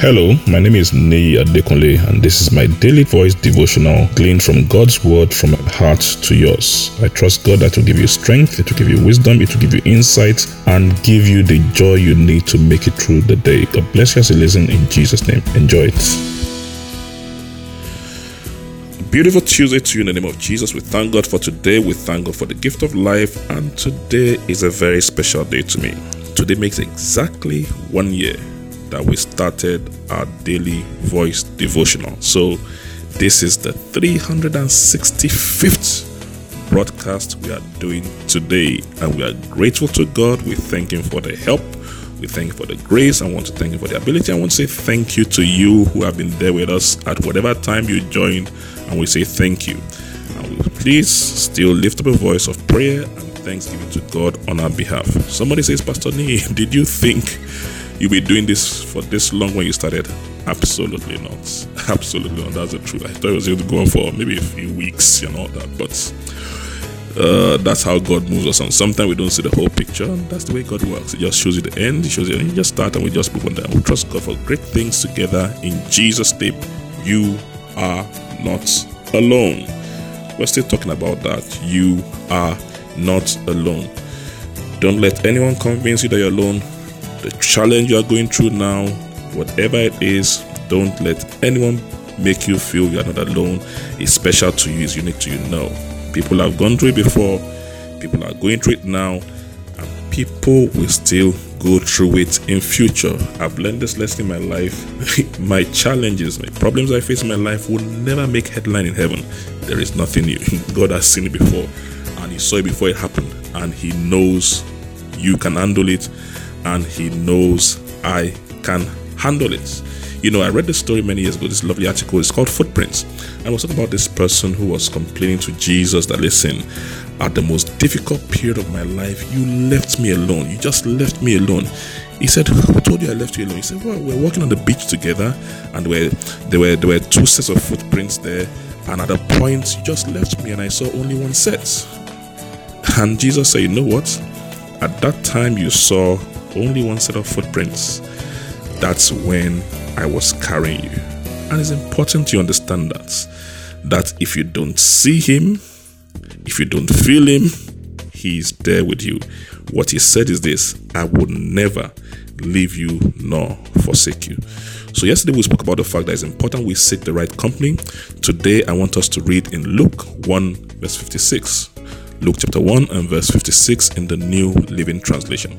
Hello, my name is Nei Adekunle, and this is my daily voice devotional gleaned from God's word from my heart to yours. I trust God that will give you strength, it will give you wisdom, it will give you insight, and give you the joy you need to make it through the day. God bless you as you listen in Jesus' name. Enjoy it. Beautiful Tuesday to you in the name of Jesus. We thank God for today. We thank God for the gift of life, and today is a very special day to me. Today makes exactly one year that we started our daily voice devotional. So, this is the 365th broadcast we are doing today, and we are grateful to God. We thank Him for the help. We thank you for the grace. I want to thank you for the ability. I want to say thank you to you who have been there with us at whatever time you joined, and we say thank you. And we please still lift up a voice of prayer and thanksgiving to God on our behalf. Somebody says, Pastor Nee, did you think you'll be doing this for this long when you started? Absolutely not. Absolutely not. That's the truth. I thought it was going to go on for maybe a few weeks and all that, but uh, that's how God moves us on. Sometimes we don't see the whole picture, and that's the way God works. He just shows you the end, He shows you, and you just start, and we just move on. We trust God for great things together in Jesus' name. You are not alone. We're still talking about that. You are not alone. Don't let anyone convince you that you're alone the challenge you are going through now, whatever it is, don't let anyone make you feel you are not alone. It's special to you, it's unique to you. No. People have gone through it before, people are going through it now, and people will still go through it in future. I've learned this lesson in my life. my challenges, my problems I face in my life will never make headline in heaven. There is nothing new. God has seen it before, and He saw it before it happened, and He knows you can handle it and he knows I can handle it. You know, I read this story many years ago, this lovely article. It's called Footprints. And I was talking about this person who was complaining to Jesus that, listen, at the most difficult period of my life, you left me alone. You just left me alone. He said, Who told you I left you alone? He said, Well, we are walking on the beach together, and were, there were, there were two sets of footprints there. And at a point, you just left me, and I saw only one set. And Jesus said, You know what? At that time, you saw only one set of footprints. That's when I was carrying you. And it's important you understand that. That if you don't see him, if you don't feel him, he's there with you. What he said is this I would never leave you nor forsake you. So, yesterday we spoke about the fact that it's important we seek the right company. Today, I want us to read in Luke 1, verse 56. Luke chapter 1 and verse 56 in the New Living Translation.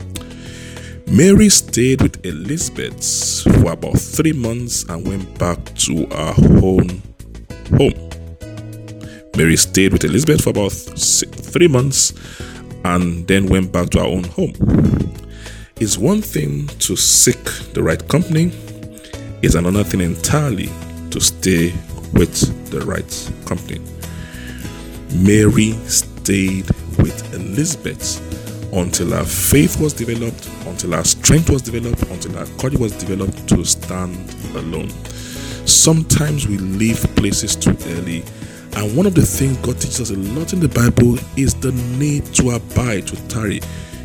Mary stayed with Elizabeth for about three months and went back to her own home. Mary stayed with Elizabeth for about three months and then went back to her own home. It's one thing to seek the right company, it's another thing entirely to stay with the right company. Mary stayed with Elizabeth until our faith was developed, until our strength was developed, until our courage was developed to stand alone. Sometimes we leave places too early, and one of the things God teaches us a lot in the Bible is the need to abide, to tarry.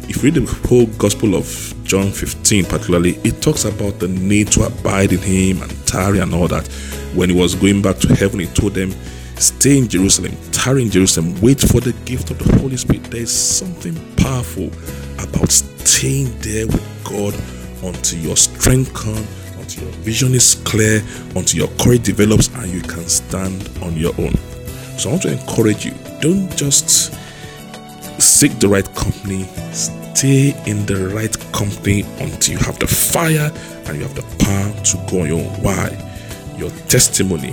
If you read the whole Gospel of John 15, particularly, it talks about the need to abide in Him and tarry and all that. When He was going back to heaven, He told them, Stay in Jerusalem, tarry in Jerusalem, wait for the gift of the Holy Spirit. There is something powerful about staying there with God until your strength comes, until your vision is clear, until your courage develops, and you can stand on your own. So I want to encourage you don't just seek the right company, stay in the right company until you have the fire and you have the power to go on your own. Why? Your testimony